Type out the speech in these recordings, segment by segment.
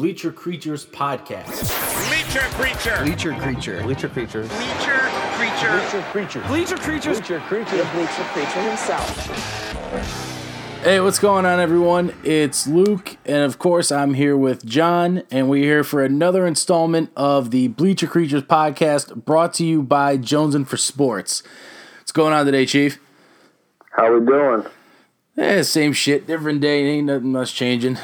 Bleacher Creatures podcast. Bleacher creature. Bleacher creature. Bleacher creatures. Bleacher creature. Bleacher creature. Bleacher creatures. Bleacher creature. the bleacher creature himself. Hey, what's going on, everyone? It's Luke, and of course, I'm here with John, and we're here for another installment of the Bleacher Creatures podcast brought to you by Jones and for Sports. What's going on today, Chief? How we doing? Eh, same shit, different day, ain't nothing much changing.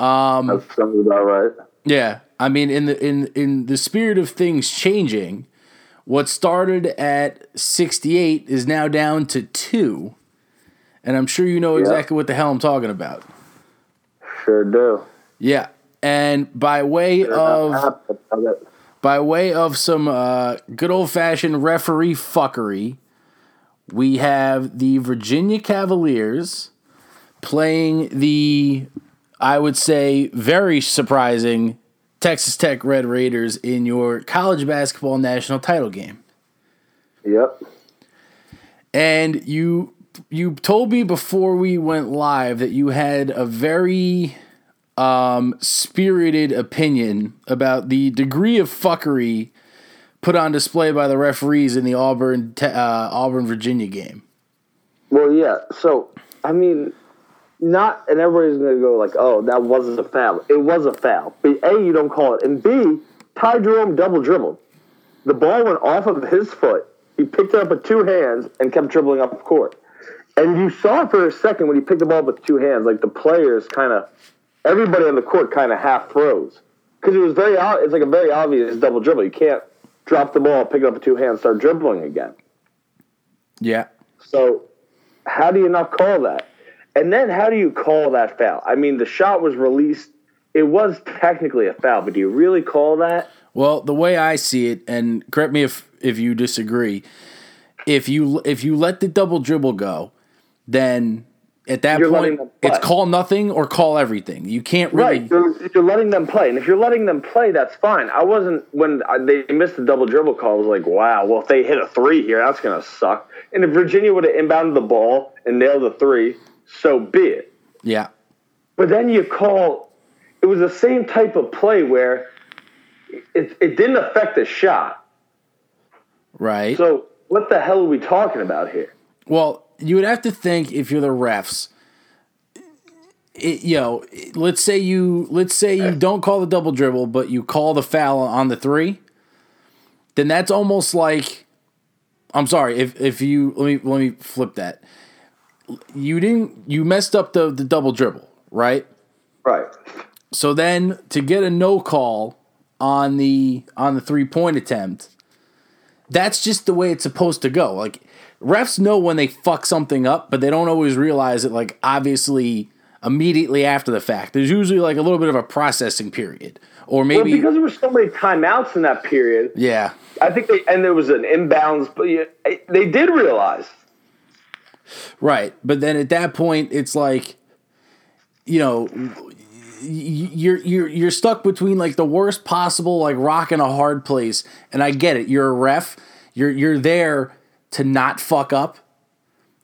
Um, That sounds about right. Yeah, I mean, in the in in the spirit of things changing, what started at sixty eight is now down to two, and I'm sure you know exactly what the hell I'm talking about. Sure do. Yeah, and by way of by way of some uh, good old fashioned referee fuckery, we have the Virginia Cavaliers playing the, I would say, very surprising Texas Tech Red Raiders in your college basketball national title game. Yep. And you you told me before we went live that you had a very um, spirited opinion about the degree of fuckery put on display by the referees in the Auburn uh, Auburn Virginia game. Well, yeah. So, I mean, not, and everybody's going to go like, oh, that wasn't a foul. It was a foul. But A, you don't call it. And B, Ty Jerome double dribbled. The ball went off of his foot. He picked it up with two hands and kept dribbling up the court. And you saw for a second when he picked the ball up with two hands, like the players kind of, everybody on the court kind of half froze. Because it was very, it's like a very obvious double dribble. You can't drop the ball, pick it up with two hands, start dribbling again. Yeah. So, how do you not call that? And then how do you call that foul? I mean, the shot was released. It was technically a foul, but do you really call that? Well, the way I see it, and correct me if if you disagree, if you if you let the double dribble go, then at that You're point it's call nothing or call everything. You can't really Right. You're, you're letting them play. And if you're letting them play, that's fine. I wasn't, when I- they missed the double dribble call, I was like, wow, well, if they hit a three here, that's going to suck. And if Virginia would have inbounded the ball and nailed the three, so be it. Yeah. But then you call, it was the same type of play where it, it didn't affect the shot. Right. So what the hell are we talking about here? Well, you would have to think if you're the refs. It, you know, let's say you let's say you don't call the double dribble, but you call the foul on the three. Then that's almost like, I'm sorry if if you let me let me flip that. You didn't you messed up the the double dribble, right? Right. So then to get a no call on the on the three point attempt, that's just the way it's supposed to go. Like refs know when they fuck something up, but they don't always realize it like obviously immediately after the fact. There's usually like a little bit of a processing period. Or Well, maybe because there were so many timeouts in that period, Yeah. I think they and there was an inbounds, but they did realize. Right. But then at that point it's like you know you're you're you're stuck between like the worst possible like rock and a hard place and I get it. You're a ref. You're you're there to not fuck up.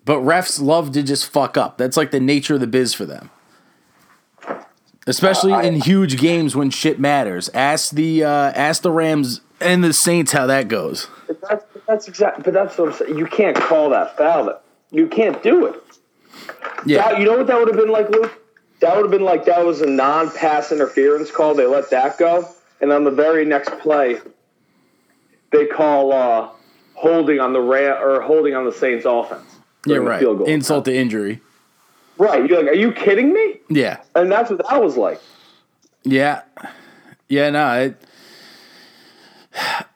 But refs love to just fuck up. That's like the nature of the biz for them. Especially in huge games when shit matters. Ask the uh, ask the Rams and the Saints how that goes. But that's that's exactly. But that's what I'm saying. You can't call that foul. That you can't do it. Yeah. That- you know what that would have been like, Luke? That would have been like that was a non-pass interference call. They let that go, and on the very next play, they call uh, holding on the Ram or holding on the Saints offense. Yeah, right. Field goal. Insult to injury. Right. You're like, are you kidding me? Yeah. And that's what that was like. Yeah, yeah, no, it,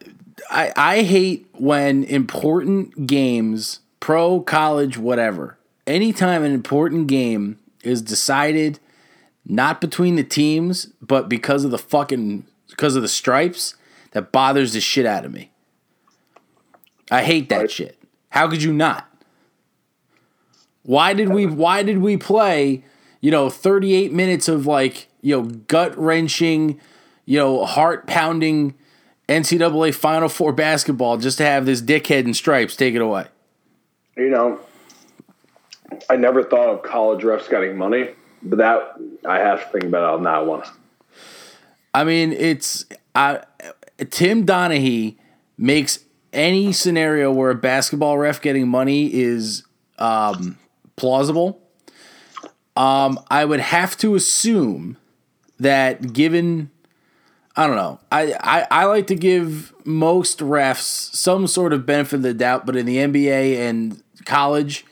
I I hate when important games, pro, college, whatever. Anytime an important game is decided not between the teams, but because of the fucking because of the stripes, that bothers the shit out of me. I hate that shit. How could you not? Why did we why did we play, you know, 38 minutes of like, you know, gut wrenching, you know, heart pounding NCAA Final Four basketball just to have this dickhead in stripes take it away? You know, I never thought of college refs getting money, but that I have to think about on that one. I mean, it's I, Tim Donaghy makes any scenario where a basketball ref getting money is um, plausible. Um, I would have to assume that given I don't know. I, I, I like to give most refs some sort of benefit of the doubt, but in the NBA and college,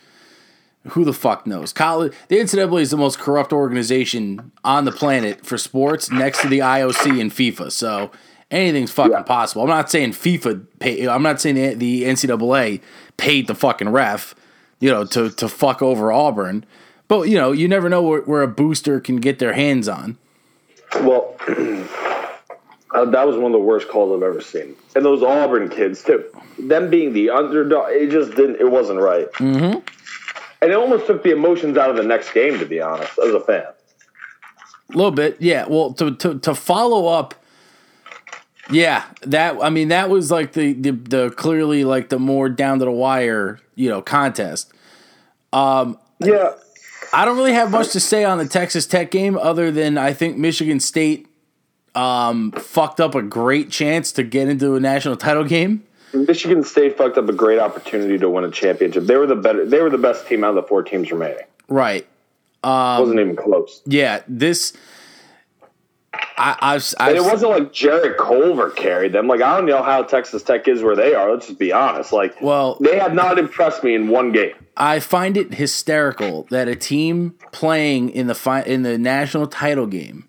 who the fuck knows? College, the NCAA is the most corrupt organization on the planet for sports, next to the IOC and FIFA. So anything's fucking yeah. possible. I'm not saying FIFA. Pay, I'm not saying the, NCAA paid the fucking ref, you know, to to fuck over Auburn. But you know, you never know where, where a booster can get their hands on. Well. Uh, that was one of the worst calls I've ever seen. And those Auburn kids too. Them being the underdog, it just didn't. It wasn't right. Mm-hmm. And it almost took the emotions out of the next game. To be honest, as a fan. A little bit, yeah. Well, to to to follow up, yeah. That I mean, that was like the the, the clearly like the more down to the wire, you know, contest. Um, yeah. I don't really have much to say on the Texas Tech game other than I think Michigan State um, fucked up a great chance to get into a national title game. Michigan State fucked up a great opportunity to win a championship. They were the better. They were the best team out of the four teams remaining. Right. Um, wasn't even close. Yeah. This. I, I've, I've it wasn't like Jarrett Culver carried them. Like I don't know how Texas Tech is where they are. Let's just be honest. Like, well, they have not impressed me in one game. I find it hysterical that a team playing in the fi- in the national title game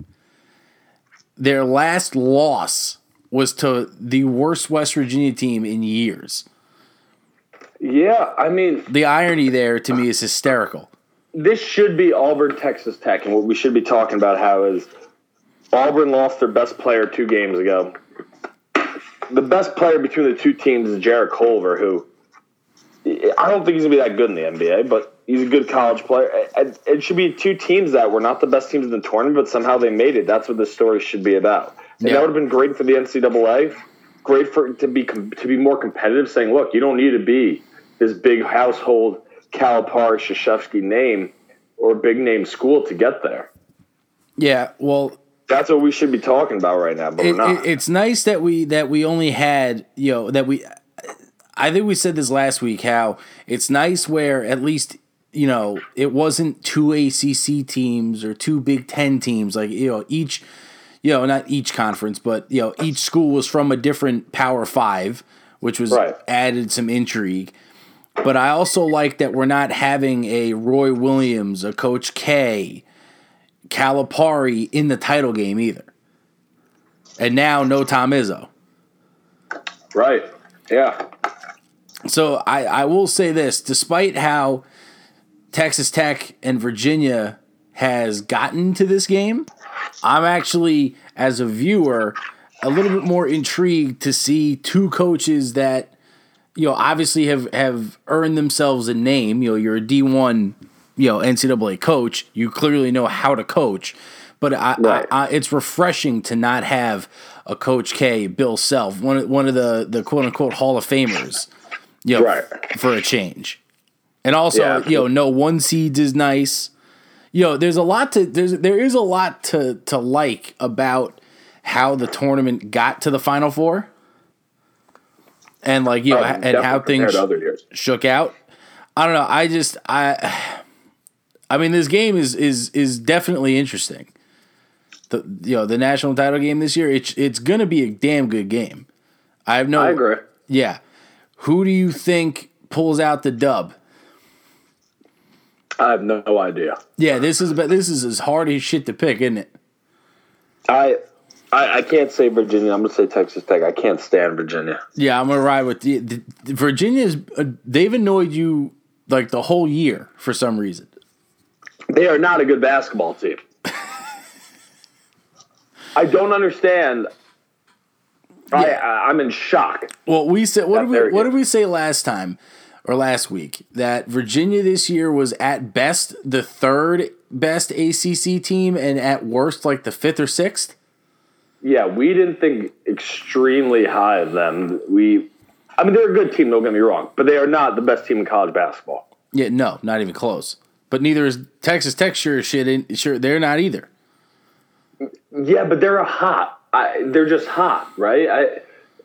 their last loss was to the worst West Virginia team in years. Yeah, I mean, the irony there to me is hysterical. This should be Auburn, Texas Tech, and what we should be talking about how is Auburn lost their best player two games ago. The best player between the two teams is Jarrett Culver, who I don't think he's gonna be that good in the NBA, but he's a good college player. It should be two teams that were not the best teams in the tournament, but somehow they made it. That's what this story should be about. And yeah. that would have been great for the NCAA. Great for to be to be more competitive, saying, "Look, you don't need to be this big household Calipari Krzyzewski name or big name school to get there." Yeah, well, that's what we should be talking about right now. But it, it, it's nice that we that we only had you know that we I think we said this last week how it's nice where at least you know it wasn't two ACC teams or two Big Ten teams like you know each you know not each conference but you know each school was from a different Power Five, which was right. added some intrigue. But I also like that we're not having a Roy Williams, a Coach K, Calipari in the title game either. And now no Tom Izzo. Right. Yeah. So I, I will say this, despite how Texas Tech and Virginia has gotten to this game, I'm actually, as a viewer, a little bit more intrigued to see two coaches that, you know, obviously have, have earned themselves a name. You know, you're a D1, you know, NCAA coach. You clearly know how to coach. But I, right. I, I, it's refreshing to not have a Coach K, Bill Self, one of, one of the, the quote unquote Hall of Famers you know, right. for a change. And also, yeah. you know, no one seeds is nice. You know, there's a lot to there's there is a lot to to like about how the tournament got to the final four. And like, you know, and how things shook out. I don't know. I just I I mean this game is is is definitely interesting. The you know, the national title game this year, it's it's gonna be a damn good game. I have no I agree. Yeah. Who do you think pulls out the dub? I have no idea. Yeah, this is but this is as hard as shit to pick, isn't it? I I, I can't say Virginia. I'm gonna say Texas Tech. I can't stand Virginia. Yeah, I'm gonna ride with the, the, the Virginia's. Uh, they've annoyed you like the whole year for some reason. They are not a good basketball team. I don't understand yeah. I, I'm in shock. Well, we said what did we what did we say last time or last week that Virginia this year was at best the third best ACC team and at worst like the fifth or sixth. Yeah, we didn't think extremely high of them. We, I mean, they're a good team. Don't get me wrong, but they are not the best team in college basketball. Yeah, no, not even close. But neither is Texas Tech. Sure, shit. Sure, they're not either. Yeah, but they're a hot I, they're just hot, right? I,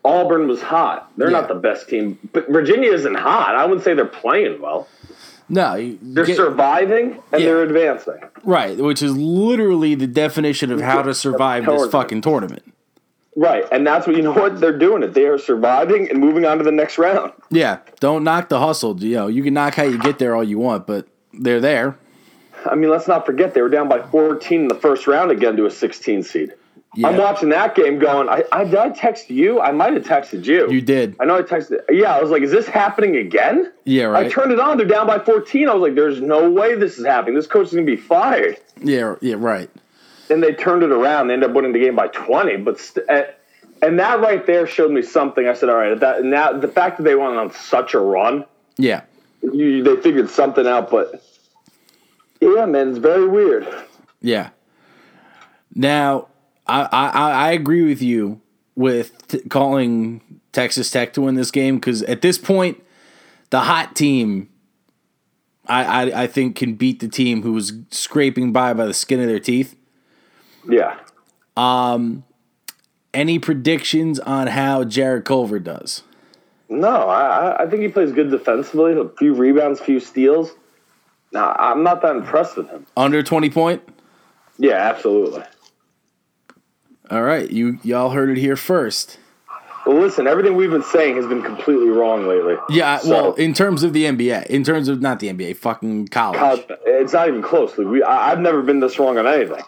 Auburn was hot. They're Yeah. not the best team, but Virginia isn't hot. I wouldn't say they're playing well. No, you They're get- surviving and Yeah. they're advancing. right, which is literally the definition of how to survive this fucking tournament. Right, and that's what you know. What they're doing it. They are surviving and moving on to the next round. Yeah, don't knock the hustle. You know, you can knock how you get there all you want, but they're there. I mean, let's not forget they were down by 14 in the first round again to a 16 seed. Yeah, I'm watching that game, going. I, I did I text you? I might have texted you. you did. I know I texted. Yeah, I was like, "Is this happening again?" Yeah, right. I turned it on. They're down by 14. I was like, "There's no way this is happening. This coach is gonna be fired." Yeah, yeah, right. And they turned it around. They ended up winning the game by 20. But st- uh, and that right there showed me something. I said, "All right." That now the fact that they went on such a run, Yeah, you, they figured something out. But yeah, man, it's very weird. yeah. Now, I I, I agree with you with t- calling Texas Tech to win this game because at this point, the hot team, I, I I think can beat the team who was scraping by by the skin of their teeth. Yeah. Um, any predictions on how Jarrett Culver does? No, I, I- I think he plays good defensively. A few rebounds, few steals. No, I'm not that impressed with him. Under twenty point. Yeah, absolutely. All right, you y'all heard it here first. Well, listen, everything we've been saying has been completely wrong lately. Yeah, So- well, in terms of the NBA, in terms of not the NBA, fucking college. God, it's not even close. We, I, I've never been this wrong on anything.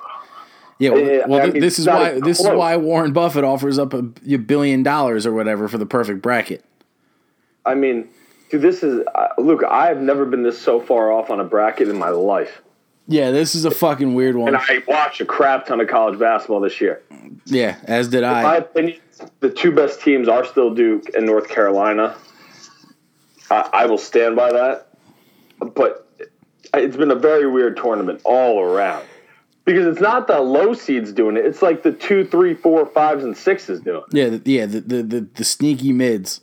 yeah, well, well I mean, this is why this is why Warren Buffett offers up a, a billion dollars or whatever for the perfect bracket. I mean, dude, this is uh, Luke. I have never been this so far off on a bracket in my life, Yeah, this is a fucking weird one. and I watched a crap ton of college basketball this year. yeah, as did In my I. opinion, the two best teams are still Duke and North Carolina. I, I will stand by that, but it's been a very weird tournament all around because it's not the low seeds doing it; it's like the two, three, four, fives, and sixes doing. it. Yeah, the, yeah, the, the the the sneaky mids.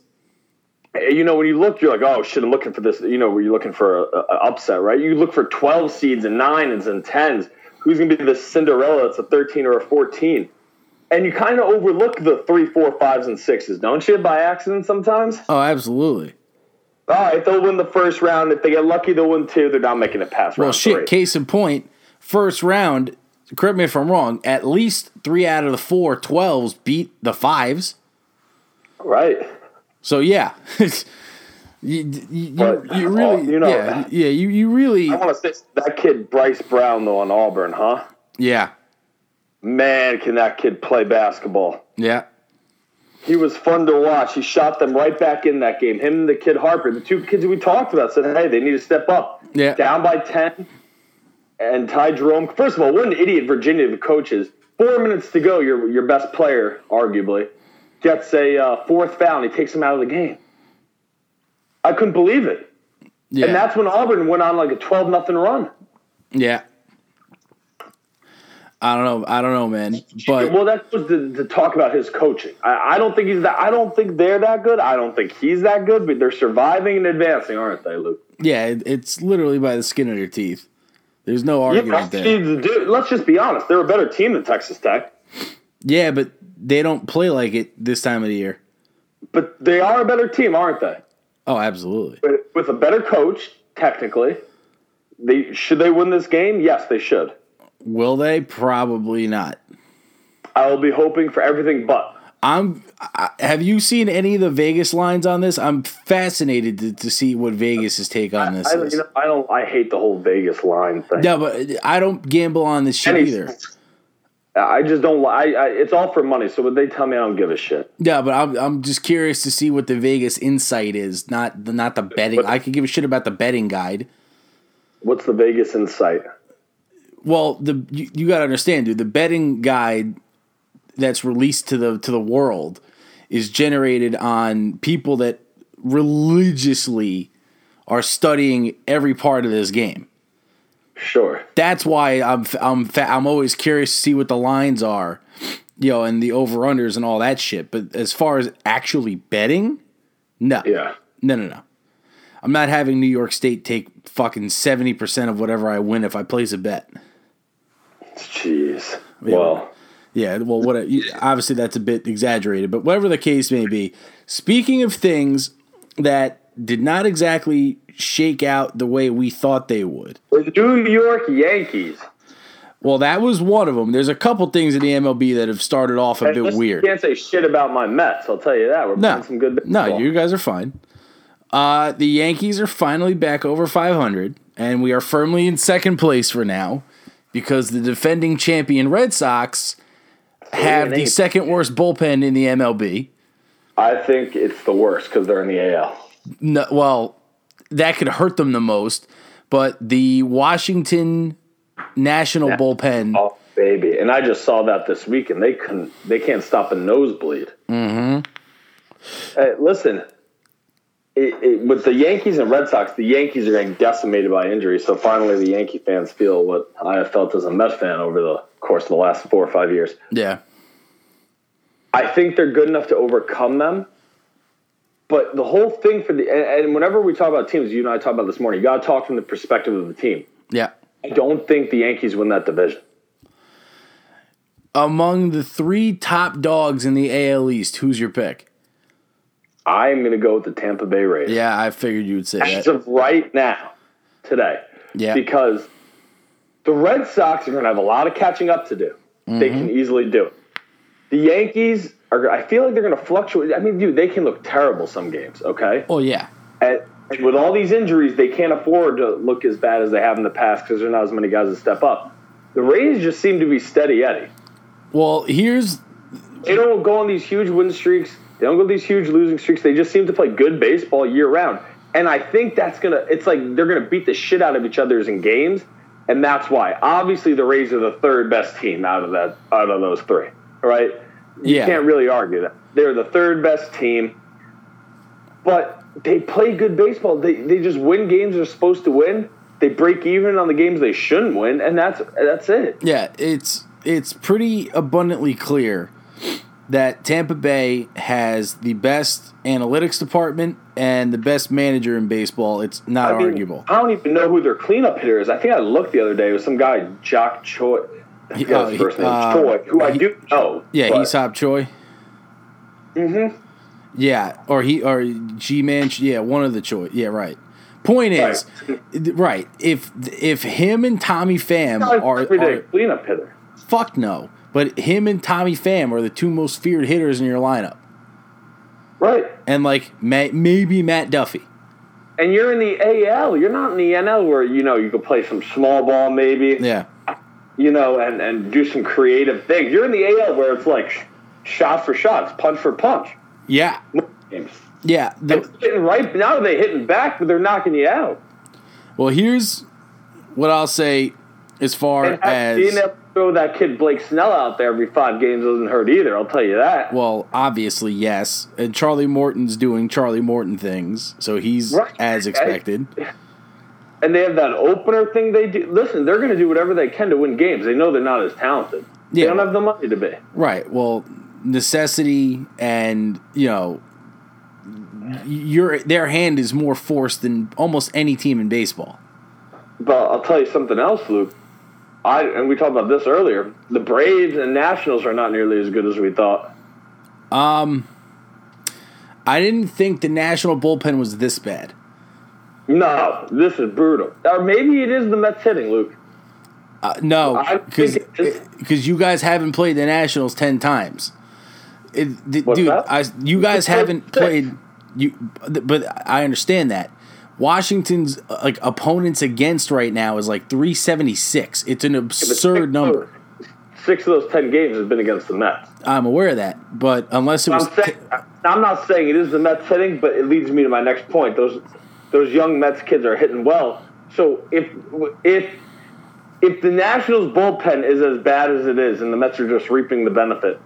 You know, when you look, you're like, oh shit, I'm looking for this. You know, where you're looking for a, a upset, right? You look for 12 seeds and nines and tens. Who's going to be the Cinderella that's a 13 or a 14? And you kind of overlook the three, four, fives, and sixes, don't you, by accident sometimes? Oh, absolutely. All right, they'll win the first round. If they get lucky, they'll win two. They're not making it past Well, round shit. three. Case in point, first round. Correct me if I'm wrong. At least three out of the four 12s beat the fives. Right. So yeah, you, you, you, But, you uh, really, oh, you know- yeah, yeah, you, you really, I want to say that kid, Bryce Brown, though, on Auburn, huh? yeah, Man, can that kid play basketball. yeah, He was fun to watch. He shot them right back in that game. Him and the kid Harper, the two kids we talked about, said, "Hey, they need to step up." Yeah. Down by ten, and Ty Jerome. First of all, what an idiot Virginia the coach is. Four minutes to go. Your your best player, arguably, gets a uh, fourth foul, and he takes him out of the game. I couldn't believe it, yeah, and that's when Auburn went on like a twelve nothing run. yeah. I don't know, I don't know, man, but well, that was to, to talk about his coaching. I, I don't think he's that. I don't think they're that good. I don't think he's that good. But they're surviving and advancing, aren't they, Luke? yeah, it, it's literally by the skin of their teeth. There's no Yeah, argument there. dude, dude, let's just be honest. They're a better team than Texas Tech, Yeah, but they don't play like it this time of the year. but they are a better team, aren't they? Oh, absolutely. With- With a better coach, technically, they should they win this game? Yes, they should. Will they? Probably not. I will be hoping for everything but. I'm. I, have you seen any of the Vegas lines on this? I'm fascinated to, to see what Vegas's take on this I, don't- is. you know, I don't. I hate the whole Vegas line thing. no, but I don't gamble on this shit Any- either. I just don't. I, I. It's all for money. So when they tell me, I don't give a shit. Yeah, but I'm I'm just curious to see what the Vegas insight is, not the not the betting. I could give a shit about the betting guide. What's the Vegas insight? Well, the you, you got to understand, dude. The betting guide that's released to the to the world is generated on people that religiously are studying every part of this game. Sure. That's why I'm I'm fa- I'm always curious to see what the lines are, you know, and the over unders and all that shit. But as far as actually betting, no, Yeah. no, no, no. I'm not having New York State take fucking seventy percent of whatever I win if I place a bet. Jeez. Well, Yeah, well, what obviously that's a bit exaggerated, but whatever the case may be. Speaking of things that did not exactly shake out the way we thought they would. The New York Yankees. Well, that was one of them. There's a couple things in the MLB that have started off a Hey, bit weird. Can't say shit about my Mets. I'll tell you that. We're No, playing some good Baseball. no, you guys are fine. Uh, the Yankees are finally back over 500, and we are firmly in second place for now because the defending champion Red Sox have the second worst bullpen in the MLB. I think it's the worst because they're in the AL. No, well, that could hurt them the most, but the Washington National bullpen. Oh baby! And I just saw that this week, and they couldn't. They can't stop a nosebleed. Mm-hmm. Hey, listen, it, it, with the Yankees and Red Sox, the Yankees are getting decimated by injuries. So finally, the Yankee fans feel what I have felt as a Mets fan over the course of the last four or five years. Yeah. I think they're good enough to overcome them. But the whole thing for the and, whenever we talk about teams, you and I talked about this morning. You got to talk from the perspective of the team. Yeah. I don't think the Yankees win that division. Among the three top dogs in the AL East, who's your pick? I'm going to go with the Tampa Bay Rays. Yeah, I figured you would say as that. of right now, today. Yeah. Because the Red Sox are going to have a lot of catching up to do. They can Mm-hmm. easily do it. The Yankees are. I feel like they're going to fluctuate. I mean, dude, they can look terrible some games. Okay. Oh yeah. And, with all these injuries, they can't afford to look as bad as they have in the past because there's not as many guys that step up. The Rays just seem to be steady Eddie. Well, here's They don't go on these huge win streaks. They don't go these huge losing streaks. They just seem to play good baseball year round. And I think that's gonna. It's like they're gonna beat the shit out of each other's in games, and that's why. Obviously, the Rays are the third best team out of that out of those three. Right? You Yeah. can't really argue that they're the third best team. But they play good baseball. They they just win games they're supposed to win. They break even on the games they shouldn't win, and that's that's it. yeah, it's it's pretty abundantly clear that Tampa Bay has the best analytics department and the best manager in baseball. It's not I mean, arguable. I don't even know who their cleanup hitter is. I think I looked the other day. It was some guy, Jock Choi. He- oh, his he- first name. uh, Choi, who I do know. Yeah, but- Aesop Choi. Mhm. Yeah, or he or Ji-Man. Yeah, one of the Choi. Yeah, right. Point is, right. If if him and Tommy Pham are, are cleanup hitter. fuck no, but him and Tommy Pham are the two most feared hitters in your lineup, Right. and like may, maybe Matt Duffy. And you're in the AL. You're not in the NL where, you know, you could play some small ball maybe, Yeah, you know, and, and do some creative things. You're in the AL where it's like shot for shots, punch for punch. yeah, yeah. The, It's hitting right now they're hitting back, but they're knocking you out. well, here's what I'll say as far And as being able to throw that kid Blake Snell out there every five games doesn't hurt either. I'll tell you that. Well, obviously, yes. And Charlie Morton's doing Charlie Morton things, so he's Right. as expected. and they have that opener thing they do. Listen, they're going to do whatever they can to win games. They know they're not as talented. Yeah. They don't have the money to be. Right. Well, necessity and, you know, your their hand is more forced than almost any team in baseball. But I'll tell you something else, Luke. I and we talked about this earlier. The Braves and Nationals are not nearly as good as we thought. Um I didn't think the national bullpen was this bad. No, this is brutal. Or maybe it is the Mets hitting, Luke. Uh, no, because think it is. because you guys haven't played the Nationals ten times. It, What's dude? I, you guys haven't played you, but I understand that. Washington's like opponents against right now is like three seventy six. It's an absurd six- number. Six of those ten games have been against the Mets. I'm aware of that, but unless it was I'm saying, I'm not saying it is the Mets hitting, but it leads me to my next point. Those those young Mets kids are hitting well. So if if if the Nationals bullpen is as bad as it is, and the Mets are just reaping the benefit,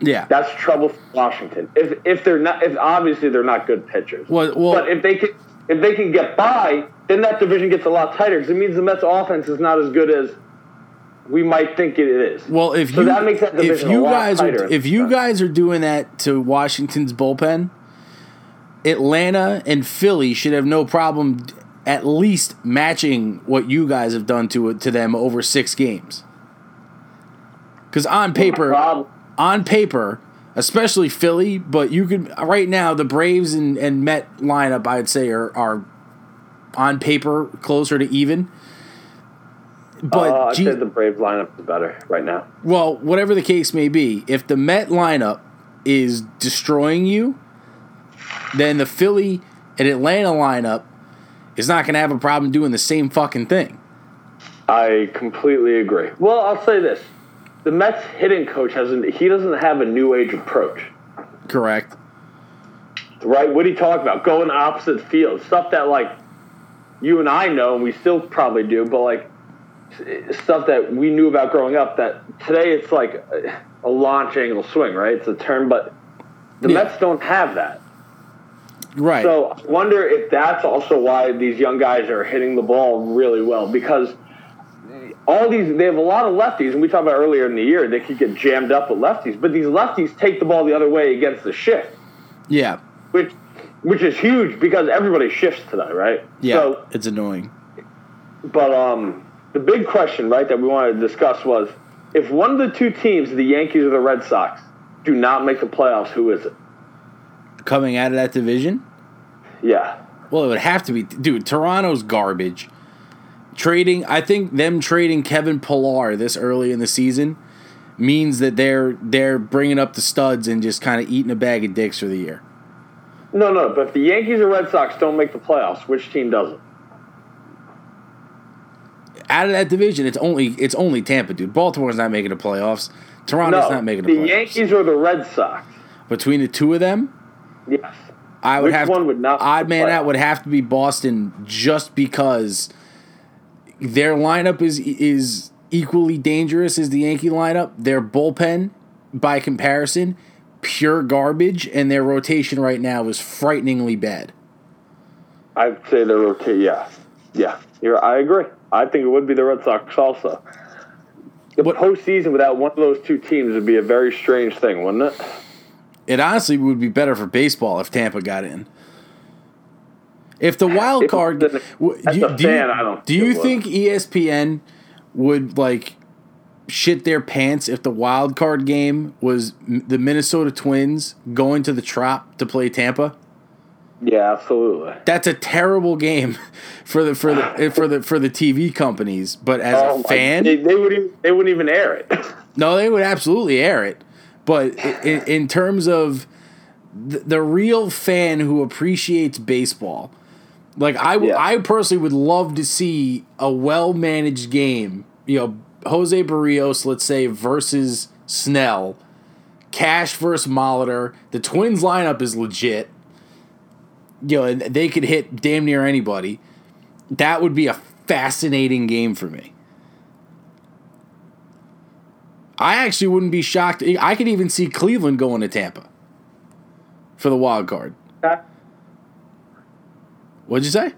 yeah. that's trouble for Washington. If if they're not, if obviously they're not good pitchers, Well- well- but if they can if they can get by, then that division gets a lot tighter because it means the Mets offense is not as good as we might think it is. Well, if So you that makes that if division a you guys are, if you guys are doing that to Washington's bullpen, Atlanta and Philly should have no problem at least matching what you guys have done to it to them over six games. Because on paper, Problem. on paper, especially Philly, but you could right now the Braves and, and Met lineup I'd say are are on paper closer to even. But Uh, I'd say the Brave lineup is better right now. well, whatever the case may be, if the Met lineup is destroying you, then the Philly and Atlanta lineup is not going to have a problem doing the same fucking thing. I completely agree. Well, I'll say this: the Mets hitting coach hasn't. He doesn't have a new age approach, Correct. right? What are you talked about going opposite field, stuff that like you and I know, and we still probably do, but like stuff that we knew about growing up. That today it's like a, a launch angle swing, right? It's a turn, but the Yeah. Mets don't have that. Right. So I wonder if that's also why these young guys are hitting the ball really well because all these they have a lot of lefties, and we talked about earlier in the year they could get jammed up with lefties, but these lefties take the ball the other way against the shift, yeah. which which is huge because everybody shifts today, right? Yeah. So, it's annoying. but um, the big question, right, that we wanted to discuss was if one of the two teams, the Yankees or the Red Sox, do not make the playoffs, who is it? Coming out of that division, Yeah. well, it would have to be, dude. Toronto's garbage. Trading, I think them trading Kevin Pillar this early in the season means that they're they're bringing up the studs and just kind of eating a bag of dicks for the year. No, no, but if the Yankees or Red Sox don't make the playoffs, which team doesn't? Out of that division, it's only it's only Tampa, dude. Baltimore's not making the playoffs. Toronto's No, not making the, the playoffs. The Yankees or the Red Sox. Between the two of them, Yes. I would Which have one would not odd man out would have to be Boston just because their lineup is is equally dangerous as the Yankee lineup. Their bullpen, by comparison, pure garbage, and their rotation right now is frighteningly bad. I'd say they're okay. Yeah, yeah. You're, I agree. I think it would be the Red Sox also. The What- postseason without one of those two teams would be a very strange thing, wouldn't it? It honestly would be better for baseball if Tampa got in. If the wild card, doesn't- w- as do, a do you, fan, I don't do think you think ESPN would like shit their pants if the wild card game was the Minnesota Twins going to the Trop to play Tampa? Yeah, absolutely. That's a terrible game for the for the eh, for the for the TV companies. But as Oh a my- fan, they, they would even, they wouldn't even air it. no, they would absolutely air it. But in, in terms of the, the real fan who appreciates baseball, like I, w- Yeah. I personally would love to see a well managed game. You know, Jose Berrios, let's say, versus Snell, Cash versus Molitor. The Twins lineup is legit. You know, and they could hit damn near anybody. That would be a fascinating game for me. I actually wouldn't be shocked. I could even see Cleveland going to Tampa for the wild card. What'd you say?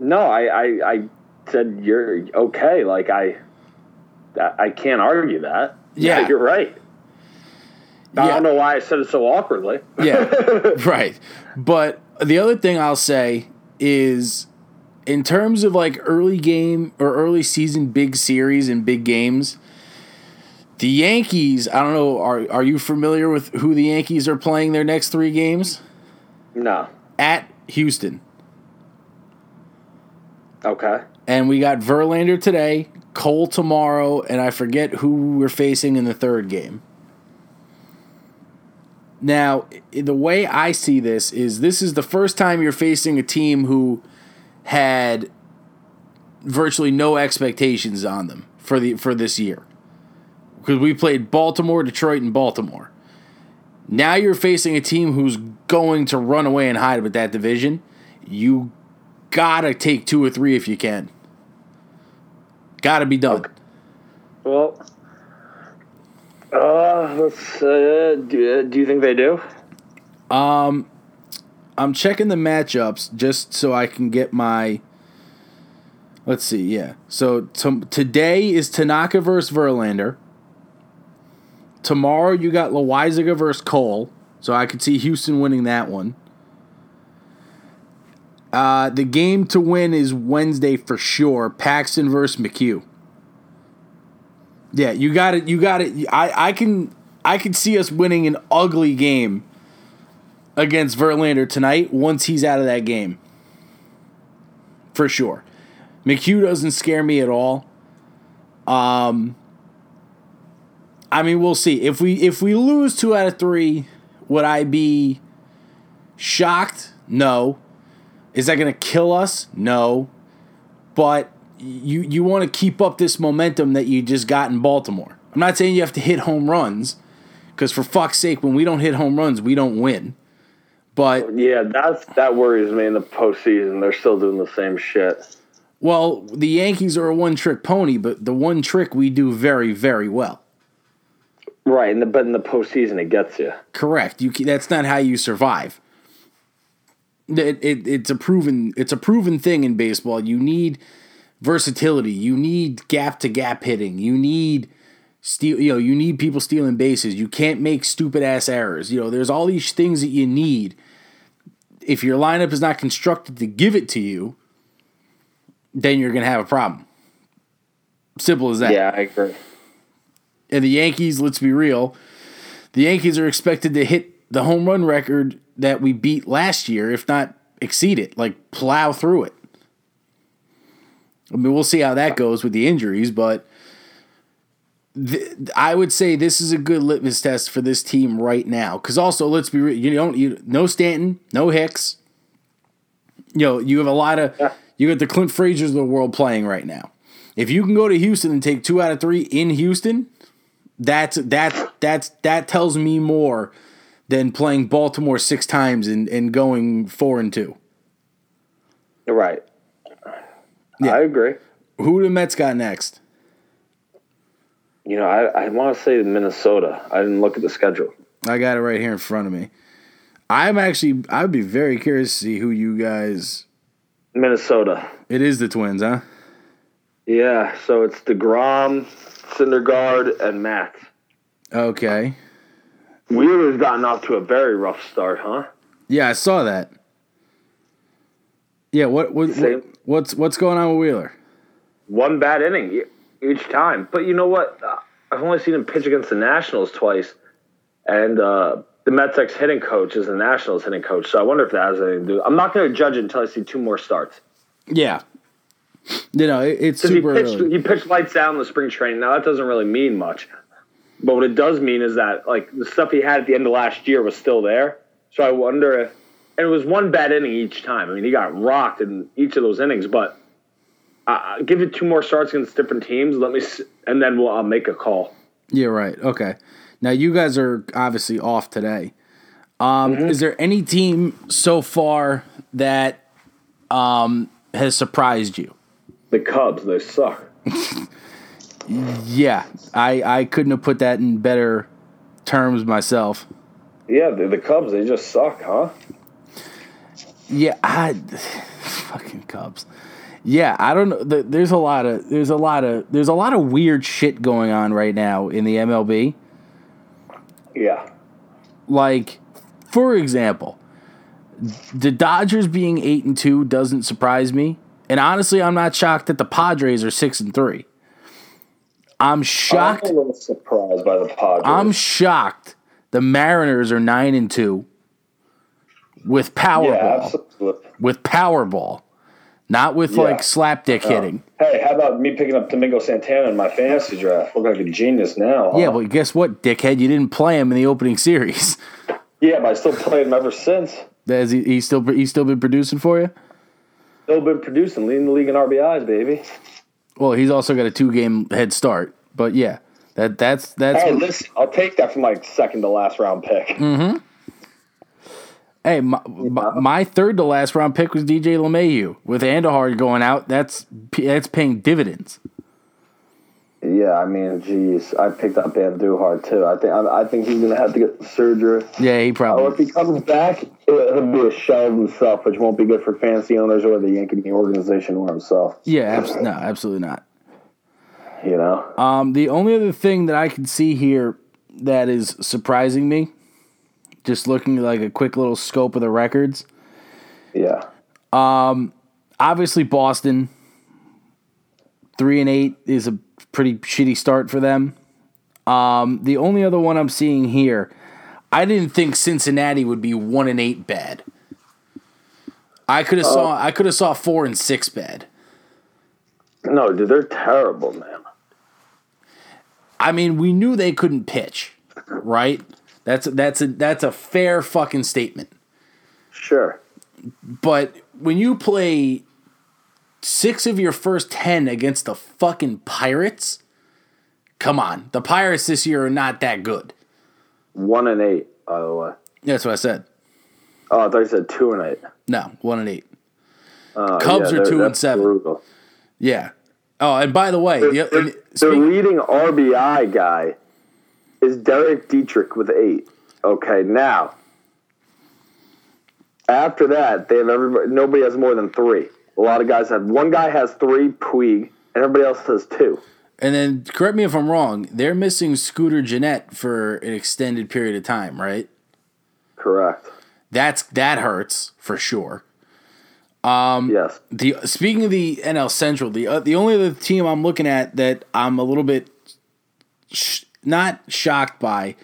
no, I, I, I said you're okay. Like I, I can't argue that. Yeah. you're right. I Yeah. don't know why I said it so awkwardly. Yeah, right. But the other thing I'll say is, in terms of like early game or early season big series and big games, the Yankees. I don't know. Are are you familiar with who the Yankees are playing their next three games? No. At Houston. Okay. And we got Verlander today, Cole tomorrow, and I forget who we're facing in the third game. Now, the way I see this is this is the first time you're facing a team who had virtually no expectations on them for the for this year. Because we played Baltimore, Detroit, and Baltimore. Now you're facing a team who's going to run away and hide with that division. You gotta take two or three if you can. Gotta be done. Well, uh, let's. Uh, do, do you think they do? Um, I'm checking the matchups just so I can get my. Let's see, yeah. So t- today is Tanaka versus Verlander. Tomorrow you got Loaisiga versus Cole, so I could see Houston winning that one. Uh, the game to win is Wednesday for sure. Paxton versus McHugh. Yeah, you got it. You got it. I, I can I can see us winning an ugly game against Verlander tonight once he's out of that game. For sure. McHugh doesn't scare me at all. Um I mean, we'll see. If we if we lose 2 out of 3, would I be shocked? No. Is that going to kill us? No. But you you want to keep up this momentum that you just got in Baltimore. I'm not saying you have to hit home runs because for fuck's sake, when we don't hit home runs, we don't win. But yeah, that's that worries me in the postseason. They're still doing the same shit. Well, the Yankees are a one trick pony, but the one trick we do very very well. Right, and the, but in the postseason it gets you. Correct. You that's not how you survive. It, it, it's a proven it's a proven thing in baseball. You need versatility. You need gap to gap hitting. You need steal. You know, you need people stealing bases. You can't make stupid ass errors. You know, there's all these things that you need. If your lineup is not constructed to give it to you, then you're gonna have a problem. Simple as that. Yeah, I agree. And the Yankees, let's be real, the Yankees are expected to hit the home run record that we beat last year, if not exceed it, like plow through it. I mean, we'll see how that goes with the injuries, but th- I would say this is a good litmus test for this team right now. Because also, let's be real, you don't you no Stanton, no Hicks. You know, you have a lot of yeah. you got the Clint Frazier's of the world playing right now. If you can go to Houston and take two out of three in Houston, that's that that's that tells me more than playing Baltimore six times and, and going four and two. Right. Yeah. I agree. Who the Mets got next? You know, I, I want to say Minnesota. I didn't look at the schedule. I got it right here in front of me. I'm actually, I'd be very curious to see who you guys. Minnesota. It is the Twins, huh? Yeah, so it's the DeGrom, Syndergaard, and Matz. Okay. Wheeler's gotten off to a very rough start, huh? Yeah, I saw that. Yeah, what, what, what what's what's going on with Wheeler? One bad inning each time, but you know what? Uh, I've only seen him pitch against the Nationals twice, and uh, the Mets ex hitting coach is the Nationals hitting coach. So I wonder if that has anything to do. I'm not going to judge it until I see two more starts. Yeah, you know it, it's super. He pitched, he pitched lights out in the spring training. Now that doesn't really mean much, but what it does mean is that like the stuff he had at the end of last year was still there. So I wonder if and it was one bad inning each time. I mean, he got rocked in each of those innings, but uh, give it two more starts against different teams. Let me, and then we'll I'll make a call. Yeah, right. Okay. Now you guys are obviously off today. Um, mm-hmm. Is there any team so far that um, has surprised you? The Cubs. They suck. yeah, I I couldn't have put that in better terms myself. Yeah, the, the Cubs. They just suck, huh? Yeah, I fucking Cubs. Yeah, I don't know. There's a lot of there's a lot of there's a lot of weird shit going on right now in the MLB. Yeah. Like, for example, the Dodgers being eight and two doesn't surprise me, and honestly, I'm not shocked that the Padres are six and three. I'm shocked. I'm a little surprised by the Padres. I'm shocked. The Mariners are nine and two with Powerball. Yeah, with Powerball. Not with yeah. like slapdick uh, hitting. Hey, how about me picking up Domingo Santana in my fantasy draft? Look like a genius now. Huh? Yeah, but guess what, dickhead? You didn't play him in the opening series. Yeah, but I still played him ever since. Has he, he still he's still been producing for you? Still been producing, leading the league in RBIs, baby. Well, he's also got a two game head start. But yeah, that that's that's. Hey, listen, I'll take that from my second to last round pick. Mm-hmm. Hey, my, yeah. my, third to last round pick was DJ LeMahieu. With Andujar going out, that's that's paying dividends. Yeah, I mean, geez, I picked up Andujar too. I think I, I think he's gonna have to get surgery. Yeah, he probably. Or if he comes back, it'll be a shell of himself, which won't be good for fantasy owners or the Yankee organization or himself. Yeah, abs- no, absolutely not. You know, um, the only other thing that I can see here that is surprising me just looking like a quick little scope of the records. Yeah. Um, obviously Boston three and eight is a pretty shitty start for them. Um, the only other one I'm seeing here, I didn't think Cincinnati would be one and eight bad. I could have saw I could have saw four and six bad. No, dude, they're terrible, man. I mean, we knew they couldn't pitch, right? That's that's a that's a fair fucking statement. Sure. But when you play six of your first ten against the fucking Pirates, come on, the Pirates this year are not that good. One and eight, by the way. Yeah, that's what I said. Oh, I thought you said two and eight. No, one and eight. Uh, Cubs are they're- two and seven. brutal. Yeah. Oh, and by the way, the, their speak- leading RBI guy is Derek Dietrich with eight. Okay, now after that, they have everybody. Nobody has more than three. A lot of guys have. One guy has three, Puig, and everybody else has two. and then correct me if I'm wrong. They're missing Scooter Gennett for an extended period of time, right? Correct. That's that hurts for sure. yes. The speaking of the NL Central, the uh, the only other team I'm looking at that I'm a little bit sh- not shocked by.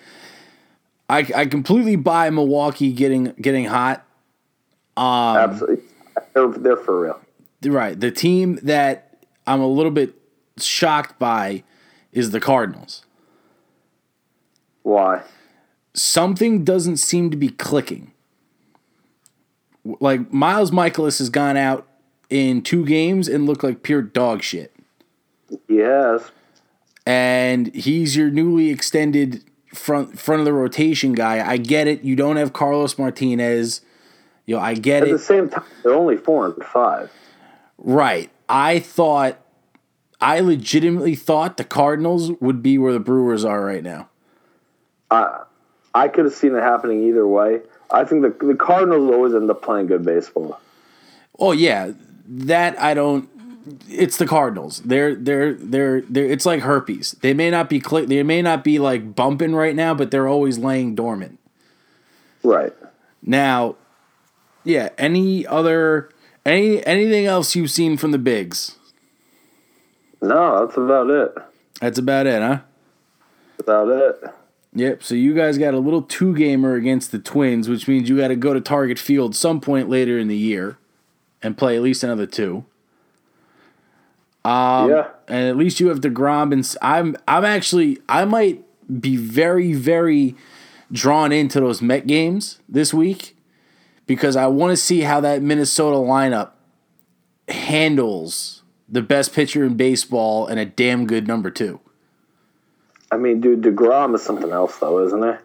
I I completely buy Milwaukee getting getting hot. Um, Absolutely. They're, they're for real. Right, the team that I'm a little bit shocked by is the Cardinals. Why? Something doesn't seem to be clicking. Like Miles Mikolas has gone out in two games and looked like pure dog shit. Yes. and he's your newly extended front front of the rotation guy. I get it. You don't have Carlos Martinez. You know, I get At it. At the same time, they're only four and five. Right. I thought I legitimately thought the Cardinals would be where the Brewers are right now. I I could have seen it happening either way. I think the the Cardinals always end up playing good baseball. Oh yeah, that I don't it's the Cardinals. They're they're they're they're it's like herpes. They may not be click they may not be like bumping right now, but they're always laying dormant. Right. Now, yeah, any other any anything else you've seen from the bigs? No, that's about it. That's about it, huh? That's about it. Yep. So you guys got a little two gamer against the Twins, which means you got to go to Target Field some point later in the year and play at least another two. Um, yeah. And at least you have Degrom, and I'm I'm actually I might be very very drawn into those Met games this week because I want to see how that Minnesota lineup handles the best pitcher in baseball and a damn good number two. I mean, dude, Degrom is something else, though, isn't it?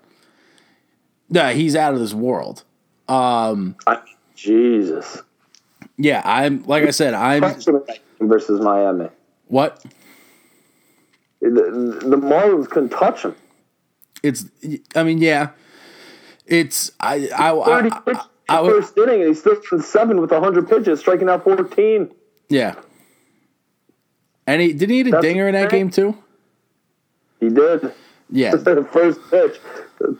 Yeah, he's out of this world. Um, I, Jesus. Yeah, I'm like I said, I'm versus Miami. what? The, the Marlins couldn't touch him. It's I mean, yeah. It's I I, I, I, I would- first inning, and he's still in seven with hundred pitches, striking out fourteen. yeah. And he didn't he hit a That's dinger in that game too? He did. Yeah. the first pitch,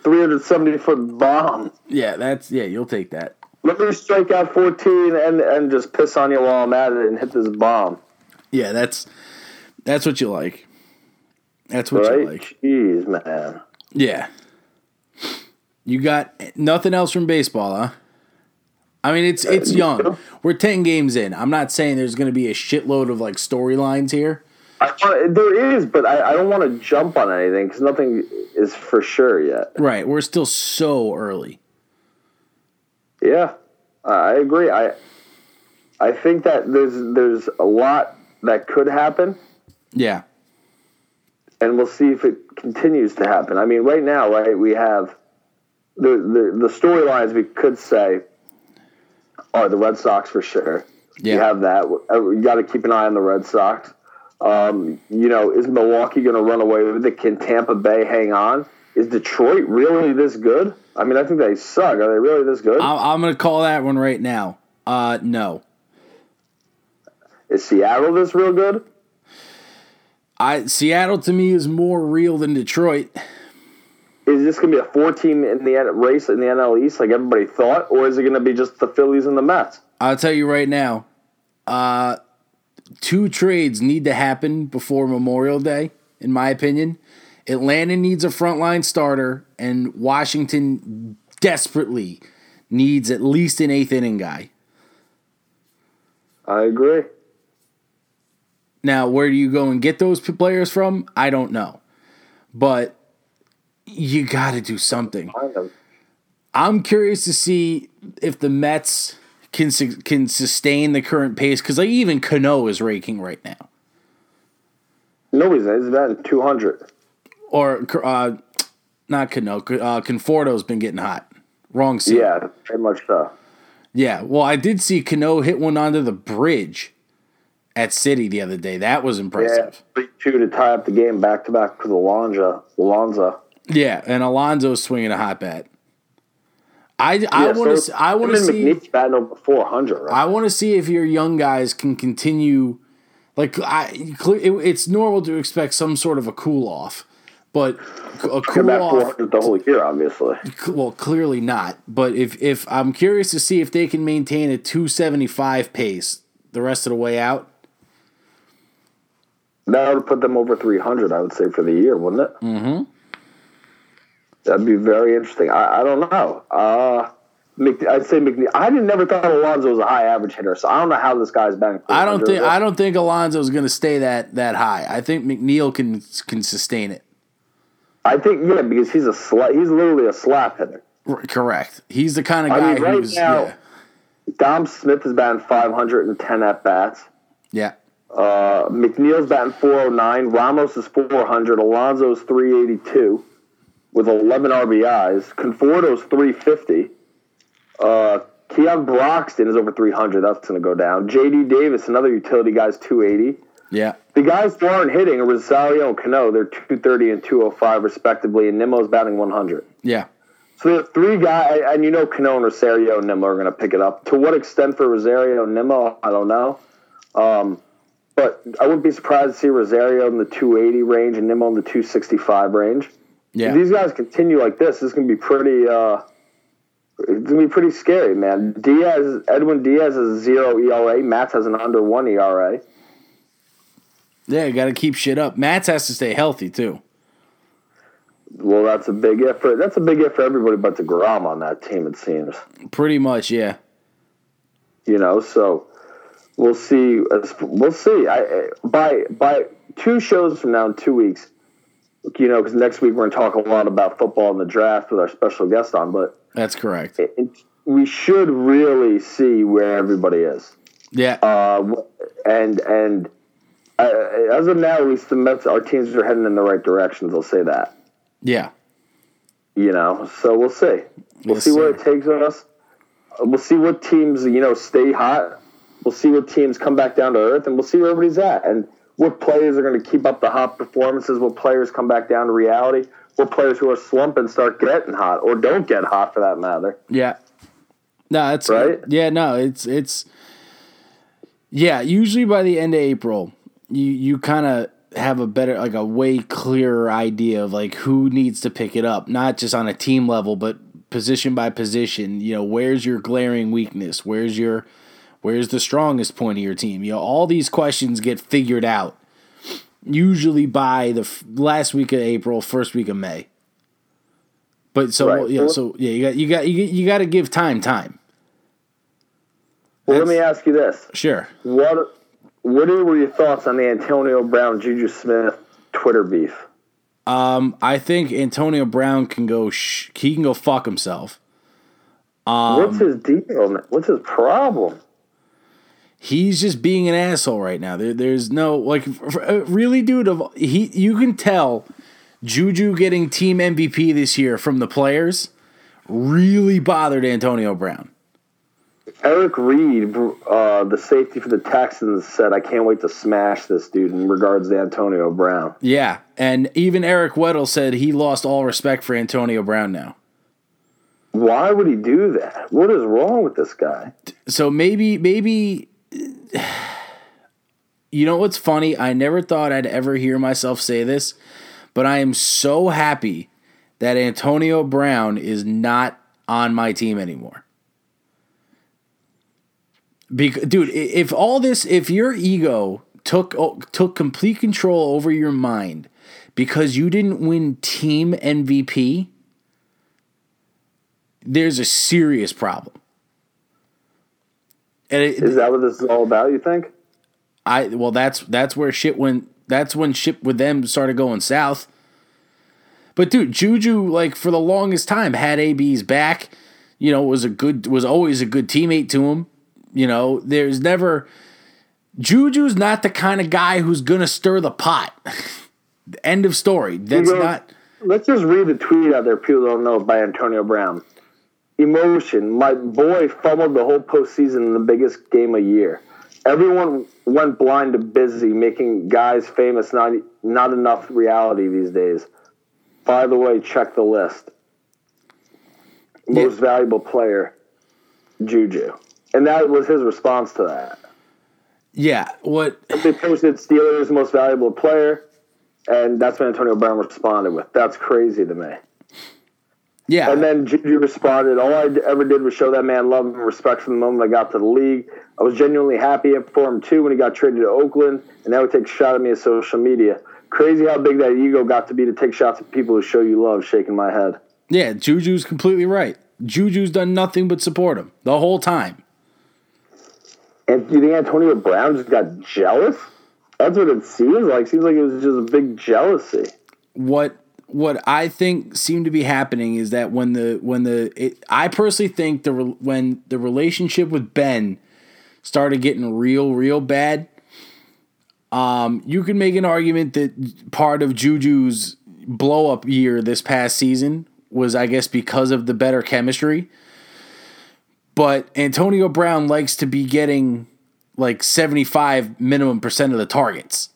three hundred seventy foot bomb. Yeah, that's yeah, you'll take that. Let me strike out fourteen and and just piss on you while I'm at it and hit this bomb. Yeah, that's that's what you like. That's what Right? you like. Jeez, man. Yeah. You got nothing else from baseball, huh? I mean, it's uh, it's young. We're ten games in. I'm not saying there's going to be a shitload of like storylines here. I, there is, but I, I don't want to jump on anything because nothing is for sure yet. Right. We're still so early. Yeah, I I agree. I I think that there's there's a lot that could happen, Yeah. and we'll see if it continues to happen. I mean, right now, right, we have the the, the storylines we could say are the Red Sox for sure. Yeah. You have that. You got to keep an eye on the Red Sox. Um, you know, is Milwaukee going to run away with it? Can Tampa Bay hang on? Is Detroit really this good? I mean, I think they suck. Are they really this good? I'm going to call that one right now. Uh, no. Is Seattle this real good? I Seattle to me is more real than Detroit. Is this going to be a four team in the race in the NL East like everybody thought, or is it going to be just the Phillies and the Mets? I'll tell you right now. Uh, two trades need to happen before Memorial Day, in my opinion. Atlanta needs a frontline starter, and Washington desperately needs at least an eighth inning guy. I agree. Now, where do you go and get those players from? I don't know. But you got to do something. I'm curious to see if the Mets can can sustain the current pace because like even Cano is raking right now. Nobody's he's batting 200. Or uh, not Cano, uh, Conforto's been getting hot. Wrong seat. Yeah, very much so. Yeah, well, I did see Cano hit one onto the bridge at Citi the other day. That was impressive. Yeah, two to tie up the game back to back with Alonso. Alonso. Yeah, and Alonso's swinging a hot bat. I, I want to so I want to see McNeil's batting over 400. Right? I want to see if your young guys can continue. Like I, it, it's normal to expect some sort of a cool off, but a cool off the whole year, obviously. Well, clearly not. But if if I'm curious to see if they can maintain a 275 pace the rest of the way out. That would put them over 300, I would say, for the year, wouldn't it? Mm-hmm. That'd be very interesting. I, I don't know. Uh, I'd say McNeil. I didn't never thought Alonso was a high average hitter, so I don't know how this guy's been. I don't think I don't think Alonso's going to stay that that high. I think McNeil can can sustain it. I think yeah, because he's a sla- he's literally a slap hitter. Correct. He's the kind of guy I mean, right who's now, yeah. Dom Smith is batting 510 at bats. Yeah. Uh, McNeil's batting 409. Ramos is 400. Alonso's 382 with 11 RBIs. Conforto's 350. Uh, Keon Broxton is over 300. That's going to go down. J.D. Davis, another utility guy, is 280. Yeah. The guys who aren't hitting are Rosario and Cano. They're 230 and 205 respectively, and Nimmo's batting 100. Yeah. So the three guys, and you know Cano and Rosario and Nimmo are going to pick it up. To what extent for Rosario and Nimmo, I don't know. Um, but I wouldn't be surprised to see Rosario in the 280 range and Nimmo in the 265 range. Yeah. If these guys continue like this, it's going to be pretty. Uh, it's gonna be pretty scary, man. Diaz, Edwin Diaz has zero ERA. Matz has an under one ERA. Yeah, you got to keep shit up. Matz has to stay healthy too. Well, that's a big if for that's a big if for everybody but the Grom on that team. It seems pretty much, yeah. You know, so we'll see. We'll see. I by by two shows from now in two weeks. You know, because next week we're going to talk a lot about football and the draft with our special guest on. But that's correct. It, it, we should really see where everybody is. Yeah. Uh, and and uh, as of now, at least the Mets, our teams are heading in the right directions. I'll say that. Yeah. You know, so we'll see. We'll yes, see where it takes us. We'll see what teams you know stay hot. We'll see what teams come back down to earth, and we'll see where everybody's at, and what players are going to keep up the hot performances. What players come back down to reality. What players who are slumping start getting hot, or don't get hot for that matter. Yeah. No, it's right. Yeah, no, it's it's. Yeah, usually by the end of April, you you kind of have a better like a way clearer idea of like who needs to pick it up not just on a team level but position by position you know where's your glaring weakness where's your where's the strongest point of your team you know all these questions get figured out usually by the f- last week of April first week of May but so right. yeah so yeah you got you got you, you got to give time time well That's, let me ask you this sure what what were your thoughts on the Antonio Brown Juju Smith Twitter beef? Um, I think Antonio Brown can go. Sh- he can go fuck himself. Um, What's his deal? What's his problem? He's just being an asshole right now. There, there's no like, uh, really, dude. Of he, you can tell Juju getting team MVP this year from the players really bothered Antonio Brown. Eric Reid, uh, the safety for the Texans, said, "I can't wait to smash this dude." In regards to Antonio Brown, yeah, and even Eric Weddle said he lost all respect for Antonio Brown now. Why would he do that? What is wrong with this guy? So maybe, maybe, you know what's funny? I never thought I'd ever hear myself say this, but I am so happy that Antonio Brown is not on my team anymore. Because, dude, if all this, if your ego took took complete control over your mind because you didn't win team MVP, there's a serious problem. It, is that what this is all about? You think? I well, that's that's where shit went. That's when shit with them started going south. But dude, Juju, like for the longest time, had AB's back. You know, was a good, was always a good teammate to him. You know, there's never Juju's not the kind of guy who's gonna stir the pot. End of story. That's not. Let's just read the tweet out there. People don't know by Antonio Brown. Emotion. My boy fumbled the whole postseason in the biggest game of year. Everyone went blind to busy, making guys famous. Not not enough reality these days. By the way, check the list. Most yeah. valuable player, Juju, and that was his response to that. Yeah, what they posted Steelers most valuable player, and that's when Antonio Brown responded with, "That's crazy to me." Yeah, and then Juju responded, "All I ever did was show that man love and respect from the moment I got to the league. I was genuinely happy for him too when he got traded to Oakland, and now he takes a shot at me on social media. Crazy how big that ego got to be to take shots at people who show you love." Shaking my head. Yeah, Juju's completely right. Juju's done nothing but support him the whole time. And do you think Antonio Brown just got jealous? That's what it seems like. Seems like it was just a big jealousy. What what I think seemed to be happening is that when the when the it, I personally think the when the relationship with Ben started getting real real bad, um, you can make an argument that part of Juju's blow up year this past season was I guess because of the better chemistry. But Antonio Brown likes to be getting like 75 minimum percent of the targets.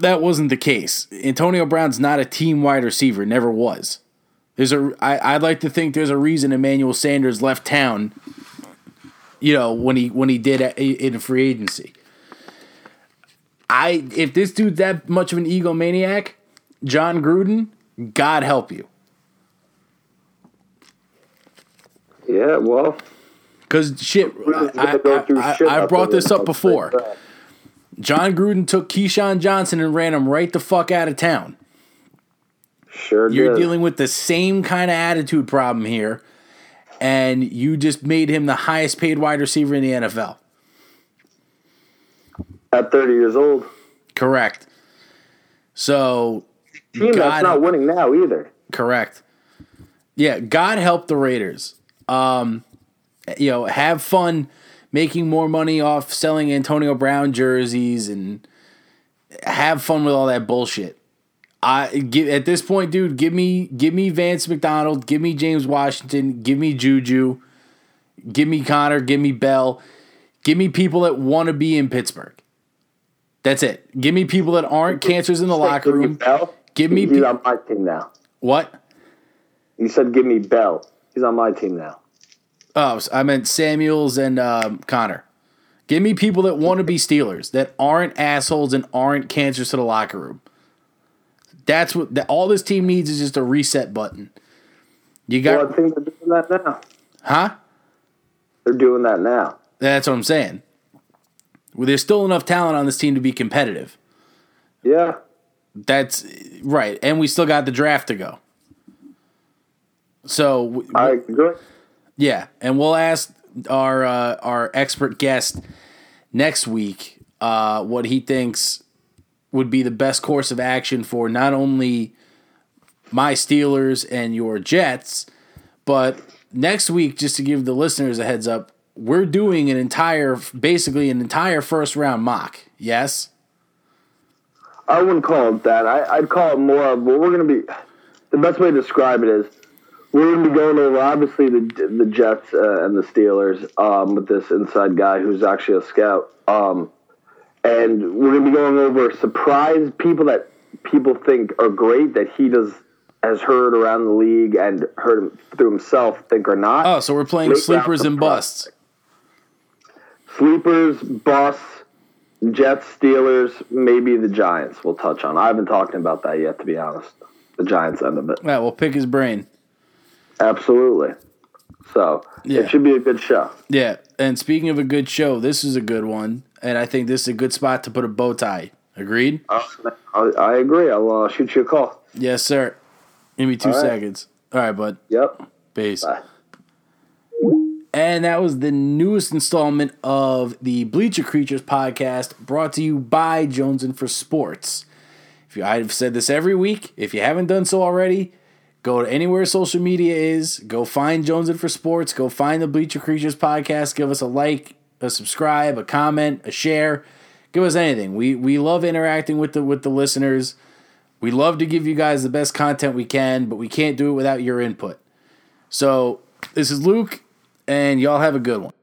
That wasn't the case. Antonio Brown's not a team wide receiver, never was. There's a I, I'd like to think there's a reason Emmanuel Sanders left town. You know when he when he did in free agency. I if this dude's that much of an egomaniac, Jon Gruden, God help you. Yeah, well, because shit, I, I, I, I brought this up before. Jon Gruden took Keyshawn Johnson and ran him right the fuck out of town. Sure, you're did. dealing with the same kind of attitude problem here, and you just made him the highest paid wide receiver in the NFL at 30 years old. Correct. So, team God, that's not winning now either. Correct. Yeah, God help the Raiders. Um, you know, have fun making more money off selling Antonio Brown jerseys and have fun with all that bullshit. I give at this point, dude, give me give me Vance McDonald, give me James Washington, give me Juju, give me Conner, give me Bell, give me people that want to be in Pittsburgh. That's it. Give me people that aren't cancers in the locker room. Bell? Give me. He's pe- on my team now. What? You said give me Bell. He's on my team now. Oh, I meant Samuels and um, Conner. Give me people that want to be Steelers that aren't assholes and aren't cancers to the locker room. That's what that, all this team needs is just a reset button. You got. Well, I think they're doing that now. Huh? They're doing that now. That's what I'm saying. Well, there's still enough talent on this team to be competitive. Yeah. That's right, and we still got the draft to go. So I agree. Yeah, and we'll ask our uh, our expert guest next week uh, what he thinks would be the best course of action for not only my Steelers and your Jets, but next week, just to give the listeners a heads up, we're doing an entire, basically an entire first round mock. Yes. I wouldn't call it that. I, would call it more of what we're going to be. The best way to describe it is we're going to be going over obviously the the Jets uh, and the Steelers um, with this inside guy who's actually a scout, um, and we're going to be going over surprise people that people think are great that he does has heard around the league and heard through himself think are not. Oh, so we're playing sleepers and busts. Sleepers, busts, Jets, Steelers, maybe the Giants. We'll touch on. I haven't talked about that yet, to be honest. The Giants end of it. Yeah, we'll pick his brain. Absolutely. So Yeah. it should be a good show. Yeah, and speaking of a good show, this is a good one, and I think this is a good spot to put a bow tie. Agreed? I, I agree. I'll uh, shoot you a call. Yes, sir. Give me two All right. seconds. All right, bud. Yep. Peace. Bye. And that was the newest installment of the Bleacher Creatures podcast brought to you by Jones and for Sports. If you, I've said this every week. If you haven't done so already, go to anywhere social media is. Go find Jones and for Sports. Go find the Bleacher Creatures podcast. Give us a like, a subscribe, a comment, a share. Give us anything. We we love interacting with the with the listeners. We love to give you guys the best content we can, but we can't do it without your input. So this is Luke, and y'all have a good one.